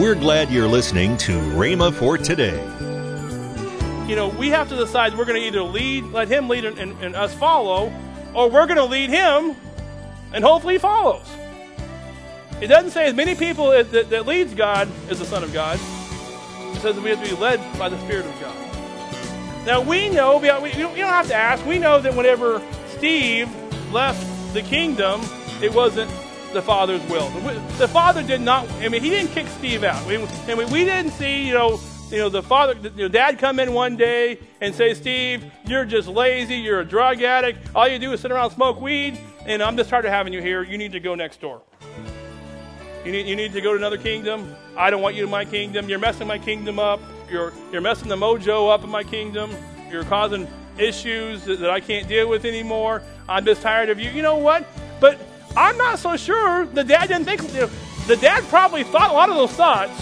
We're glad you're listening to Rhema for today. You know, we have to decide we're going to either lead, let Him lead and, and, and us follow, or we're going to lead Him and hopefully He follows. It doesn't say as many people that, that, leads God is the Son of God. It says that we have to be led by the Spirit of God. Now we know, we we don't have to ask, we know that whenever Steve left the kingdom, it wasn't the Father's will. The Father did not, I mean, he didn't kick Steve out. I mean, we didn't see, you know, you know, the father, you know, dad come in one day and say, Steve, you're just lazy, you're a drug addict, all you do is sit around and smoke weed, and I'm just tired of having you here. You need to go next door. You need, you need to go to another kingdom. I don't want you in my kingdom. You're messing my kingdom up. You're, you're messing the mojo up in my kingdom. You're causing issues that, that I can't deal with anymore. I'm just tired of you. You know what? But I'm not so sure the dad didn't think. You know, the dad probably thought a lot of those thoughts,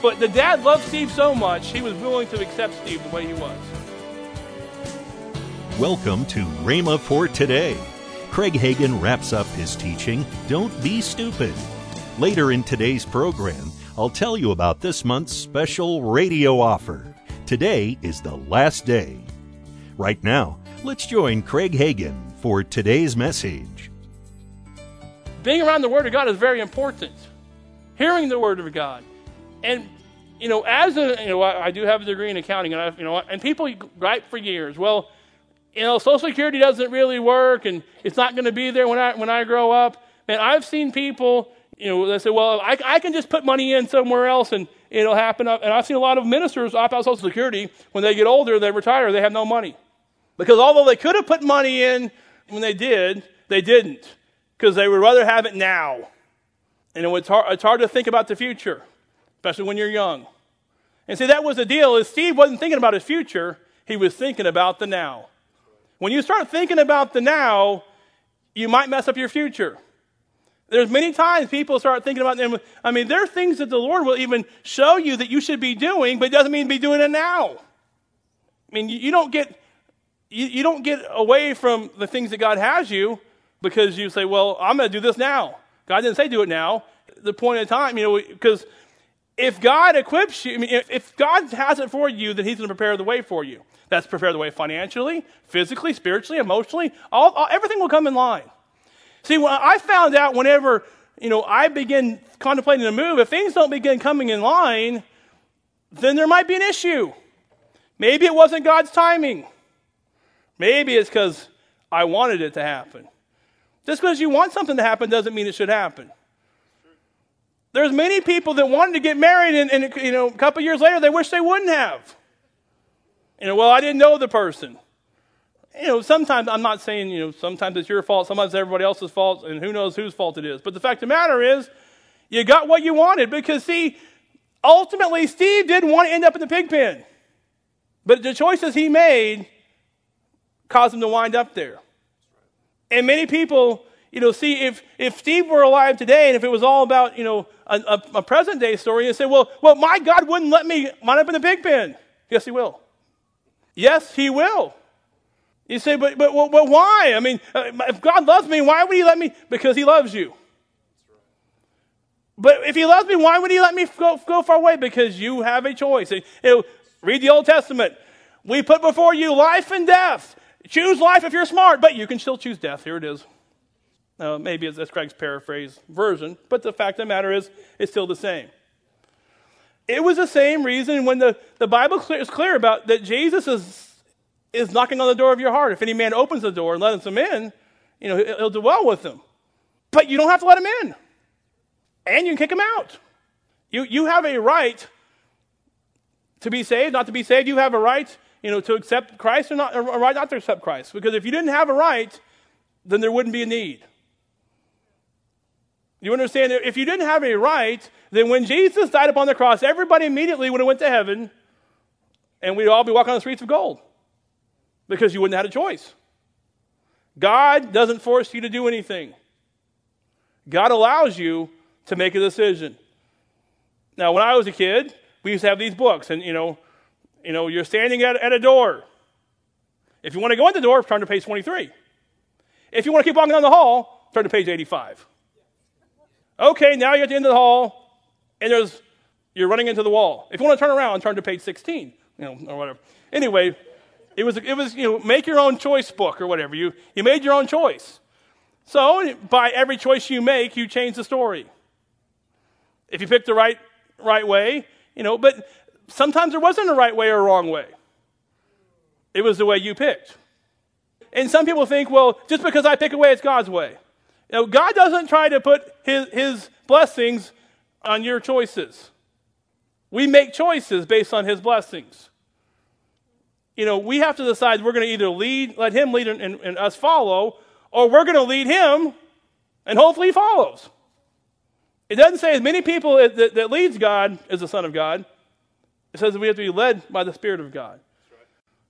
but the dad loved Steve so much he was willing to accept Steve the way he was. Welcome to Rhema for today. Craig Hagin wraps up his teaching, Don't Be Stupid. Later in today's program, I'll tell you about this month's special radio offer. Today is the last day. Right now, let's join Craig Hagin for today's message. Being around the Word of God is very important. Hearing the Word of God. And, you know, as a, you know, I, I do have a degree in accounting, and I, you know, and people gripe for years, well, you know, Social Security doesn't really work, and it's not going to be there when I, when I grow up. And I've seen people you know, they say, well, I, I can just put money in somewhere else and it'll happen. And I've seen a lot of ministers opt out Social Security. When they get older, they retire, they have no money. Because although they could have put money in when they did, they didn't. Because they would rather have it now. And it's hard, it's hard to think about the future, especially when you're young. And see, that was the deal, is Steve wasn't thinking about his future, he was thinking about the now. When you start thinking about the now, you might mess up your future. There's many times people start thinking about them. I mean, there are things that the Lord will even show you that you should be doing, but it doesn't mean be doing it now. I mean, you, you don't get you, you don't get away from the things that God has you because you say, "Well, I'm going to do this now." God didn't say do it now. The point of time, you know, because if God equips you, I mean, if, God has it for you, then He's going to prepare the way for you. That's prepare the way financially, physically, spiritually, emotionally. All, all everything will come in line. See, when I found out whenever, you know, I begin contemplating a move, if things don't begin coming in line, then there might be an issue. Maybe it wasn't God's timing. Maybe it's because I wanted it to happen. Just because you want something to happen doesn't mean it should happen. There's many people that wanted to get married, and, and you know, a couple years later, they wish they wouldn't have. You know, well, I didn't know the person you know, sometimes I'm not saying, you know, sometimes it's your fault, sometimes it's everybody else's fault, and who knows whose fault it is. But the fact of the matter is, you got what you wanted because, see, ultimately, Steve didn't want to end up in the pig pen. But the choices he made caused him to wind up there. And many people, you know, see, if, if Steve were alive today and if it was all about, you know, a, a, present day story, and say, well, well, my God wouldn't let me wind up in the pig pen. Yes, he will. Yes, he will. You say, but, but, but why? I mean, uh, if God loves me, why would He let me? Because He loves you. But if He loves me, why would He let me go, go far away? Because you have a choice. You know, read the Old Testament. We put before you life and death. Choose life if you're smart, but you can still choose death. Here it is. Uh, maybe that's Craig's paraphrase version, but the fact of the matter is, it's still the same. It was the same reason when the, the Bible is clear about that Jesus is is knocking on the door of your heart. If any man opens the door and lets him in, you know, he'll do well with them. But you don't have to let him in. And you can kick him out. You, you have a right to be saved, not to be saved. You have a right, you know, to accept Christ or not, a right not to accept Christ. Because if you didn't have a right, then there wouldn't be a need. You understand? If you didn't have a right, then when Jesus died upon the cross, everybody immediately would have went to heaven, and we'd all be walking on the streets of gold because you wouldn't have had a choice. God doesn't force you to do anything. God allows you to make a decision. Now, when I was a kid, we used to have these books, and you know, you know, you're standing at, at a door. If you want to go in the door, turn to page 23. If you want to keep walking down the hall, turn to page 85. Okay, now you're at the end of the hall, and there's you're running into the wall. If you want to turn around, turn to page 16, you know, or whatever. Anyway, it was, it was, you know, make your own choice book or whatever. You, you made your own choice. So, by every choice you make, you change the story. If you pick the right, right way, you know, but sometimes there wasn't a right way or a wrong way. It was the way you picked. And some people think, well, just because I pick a way, it's God's way. Know, God doesn't try to put his, his blessings on your choices. We make choices based on his blessings. You know, we have to decide we're going to either lead, let him lead and, and, and us follow, or we're going to lead him and hopefully he follows. It doesn't say as many people that, that leads God is the Son of God. It says that we have to be led by the Spirit of God.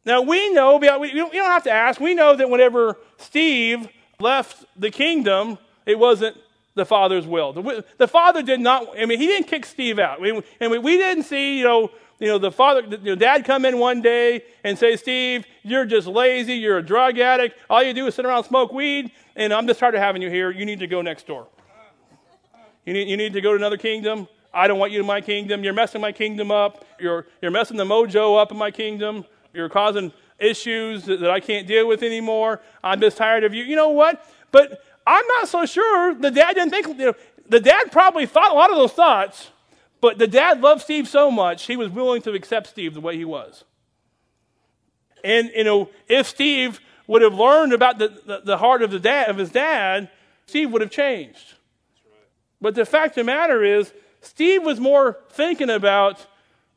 Now, we know, we don't have to ask, we know that whenever Steve left the kingdom, it wasn't the Father's will. The, the Father did not, I mean, he didn't kick Steve out. And we, didn't see, you know, you know, the father, you know, dad come in one day and say, Steve, you're just lazy. You're a drug addict. All you do is sit around smoke weed, and I'm just tired of having you here. You need to go next door. You need, you need to go to another kingdom. I don't want you in my kingdom. You're messing my kingdom up. You're, you're messing the mojo up in my kingdom. You're causing issues that, that I can't deal with anymore. I'm just tired of you. You know what? But I'm not so sure the dad didn't think, you know, the dad probably thought a lot of those thoughts, but the dad loved Steve so much, he was willing to accept Steve the way he was. And, you know, if Steve would have learned about the, the, the heart of, the dad, of his dad, Steve would have changed. But the fact of the matter is, Steve was more thinking about,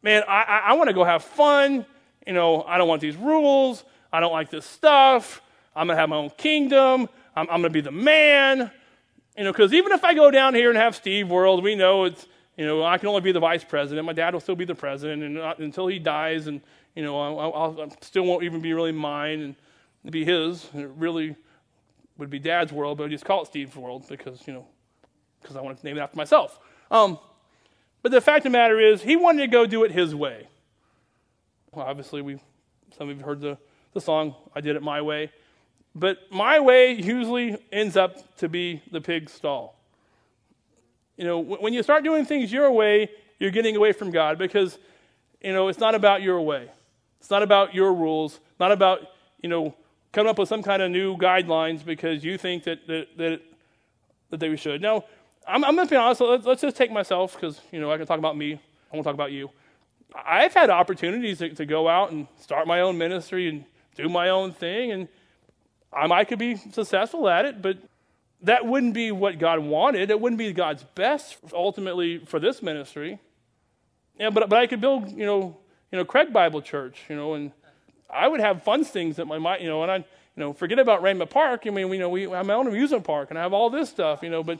man, I, I, I want to go have fun. You know, I don't want these rules. I don't like this stuff. I'm going to have my own kingdom. I'm, I'm going to be the man. You know, because even if I go down here and have Steve World, we know it's, you know, I can only be the vice president. My dad will still be the president and not, until he dies, and, you know, I'll, I'll, still won't even be really mine and be his. And it really would be dad's world, but I just call it Steve's world because, you know, because I want to name it after myself. Um, but the fact of the matter is, he wanted to go do it his way. Well, obviously, we some of you have heard the, the song, I Did It My Way. But my way usually ends up to be the pig's stall. You know, when you start doing things your way, you're getting away from God because, you know, it's not about your way. It's not about your rules, not about, you know, coming up with some kind of new guidelines because you think that, that, that, that they should. Now, I'm, I'm going to be honest. Let's, let's just take myself because you know I can talk about me. I won't talk about you. I've had opportunities to, to go out and start my own ministry and do my own thing, and I might could be successful at it, but that wouldn't be what God wanted. It wouldn't be God's best ultimately for this ministry. Yeah, but but I could build you know you know Craig Bible Church you know and I would have fun things that my you know and I you know forget about Rhema Park. I mean you know we have my own amusement park and I have all this stuff you know but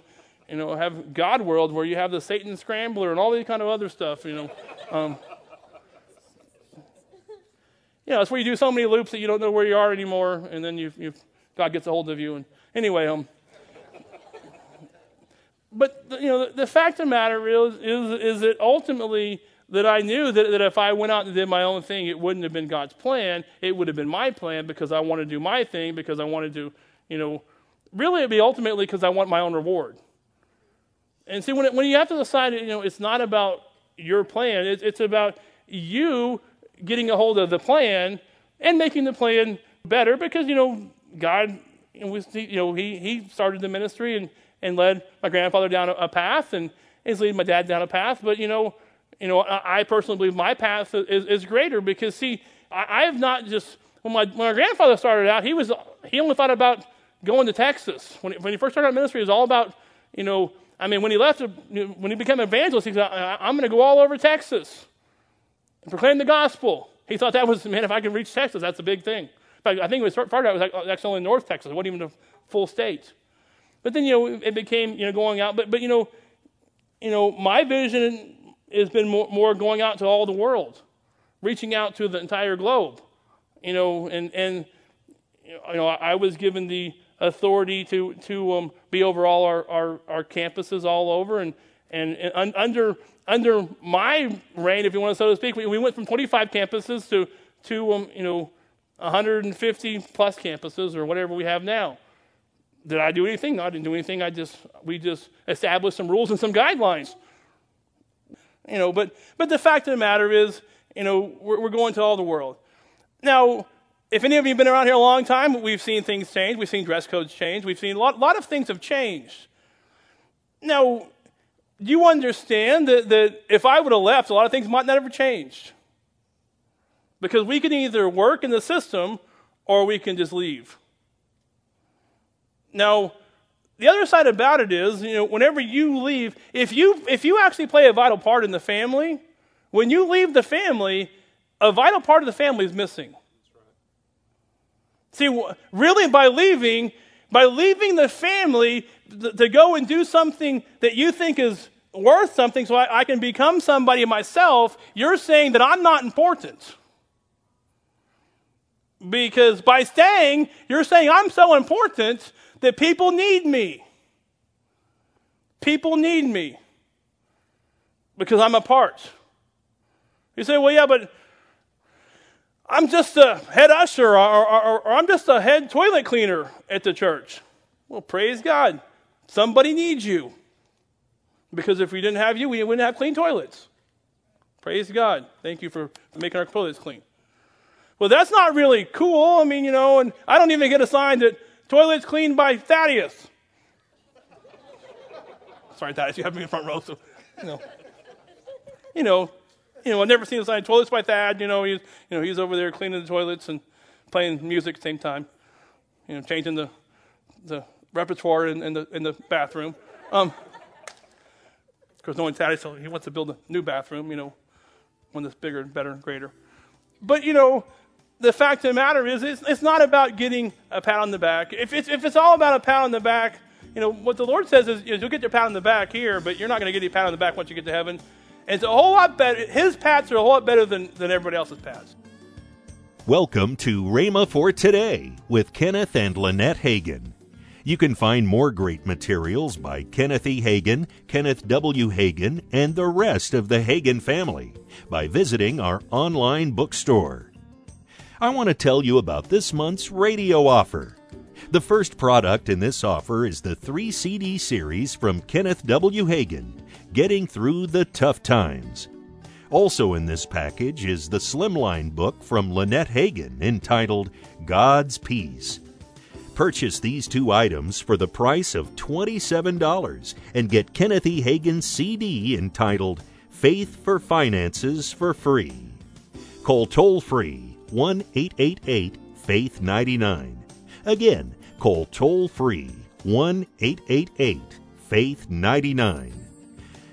you know, have God World where you have the Satan Scrambler and all these kind of other stuff, you know. Um, you know, it's where you do so many loops that you don't know where you are anymore, and then you, you God gets a hold of you. And anyway, um, but you know, the, the fact of the matter is, is, is that ultimately that I knew that, that if I went out and did my own thing, it wouldn't have been God's plan. It would have been my plan because I wanted to do my thing because I wanted to, you know, really it'd be ultimately because I want my own reward. And see, when, it, when you have to decide, you know, it's not about your plan, it's, it's about you getting a hold of the plan and making the plan better because, you know, God, was, you know, he, he started the ministry and, and led my grandfather down a, path and is leading my dad down a path. But, you know, you know, I, I personally believe my path is, is greater because, see, I, I have not just, when my, when my grandfather started out, he was, he only thought about going to Texas. When, when he first started out ministry, it was all about, you know, I mean, when he left, when he became an evangelist, he said, I'm going to go all over Texas and proclaim the gospel. He thought that was, man, if I can reach Texas, that's a big thing. But I think it was started out, it was oh, actually only North Texas. It wasn't even a full state. But then, you know, it became, you know, going out. But, but you know, you know, my vision has been more, more going out to all the world, reaching out to the entire globe. You know, and, and you know, I was given the authority to, to um, be over all our, our, our, campuses all over. And, and, and, under, under my reign, if you want to so to speak, we, we went from 25 campuses to, to um, you know, 150 plus campuses or whatever we have now. Did I do anything? No, I didn't do anything. I just we just established some rules and some guidelines. You know, but, but the fact of the matter is, you know, we're, we're going to all the world. Now, if any of you have been around here a long time, we've seen things change. We've seen dress codes change. We've seen a lot, lot of things have changed. Now, you understand that, that if I would have left, a lot of things might not have changed? Because we can either work in the system or we can just leave. Now, the other side about it is, you know, whenever you leave, if you if you actually play a vital part in the family, when you leave the family, a vital part of the family is missing. See, really, by leaving, by leaving the family to go and do something that you think is worth something so I, I can become somebody myself, you're saying that I'm not important. Because by staying, you're saying I'm so important that people need me. People need me because I'm a part. You say, well, yeah, but I'm just a head usher or, or, or, I'm just a head toilet cleaner at the church. Well, praise God. Somebody needs you. Because if we didn't have you, we wouldn't have clean toilets. Praise God. Thank you for making our toilets clean. Well, that's not really cool. I mean, you know, and I don't even get a sign that toilets cleaned by Thaddeus. Sorry, Thaddeus, you have me in front row, so, you know. You know, you know, I've never seen a sign, toilets by Thad. You know, he's, you know, he's over there cleaning the toilets and playing music at the same time. You know, changing the, the repertoire in, in the, in the bathroom. Um, of course, knowing Thad, so he wants to build a new bathroom, you know, one that's bigger and better and greater. But, you know, the fact of the matter is, it's, it's not about getting a pat on the back. If it's, if it's all about a pat on the back, you know, what the Lord says is, is you'll get your pat on the back here, but you're not going to get a pat on the back once you get to heaven. It's a whole lot better. His paths are a whole lot better than, than everybody else's paths. Welcome to Rhema for Today with Kenneth and Lynette Hagin. You can find more great materials by Kenneth E. Hagin, Kenneth W. Hagin, and the rest of the Hagin family by visiting our online bookstore. I want to tell you about this month's radio offer. The first product in this offer is the three CD series from Kenneth W. Hagin Getting Through the Tough Times. Also in this package is the Slimline book from Lynette Hagin entitled God's Peace. Purchase these two items for the price of $27 and get Kenneth E. Hagin's CD entitled Faith for Finances for free. Call toll free 1 888 Faith 99. Again, call toll free 1 888 Faith 99.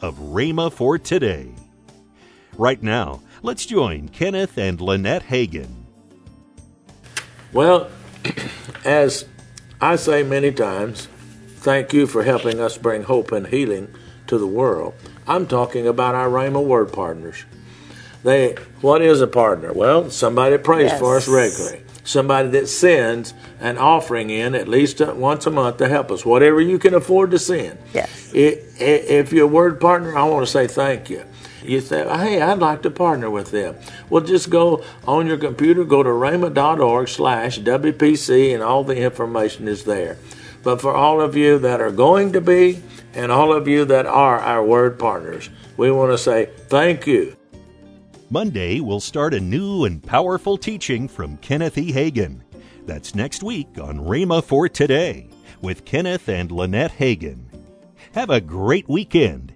of Rhema for today. Right now, let's join Kenneth and Lynette Hagin. Well, as I say many times, thank you for helping us bring hope and healing to the world. I'm talking about our Rhema Word partners. They, what is a partner? Well, somebody prays yes. for us regularly somebody that sends an offering in at least once a month to help us, whatever you can afford to send. Yes. If you're a word partner, I want to say thank you. You say, hey, I'd like to partner with them. Well, just go on your computer, go to rhema.org slash WPC, and all the information is there. But for all of you that are going to be, and all of you that are our word partners, we want to say thank you. Monday, we'll start a new and powerful teaching from Kenneth E. Hagin. That's next week on Rhema for Today with Kenneth and Lynette Hagin. Have a great weekend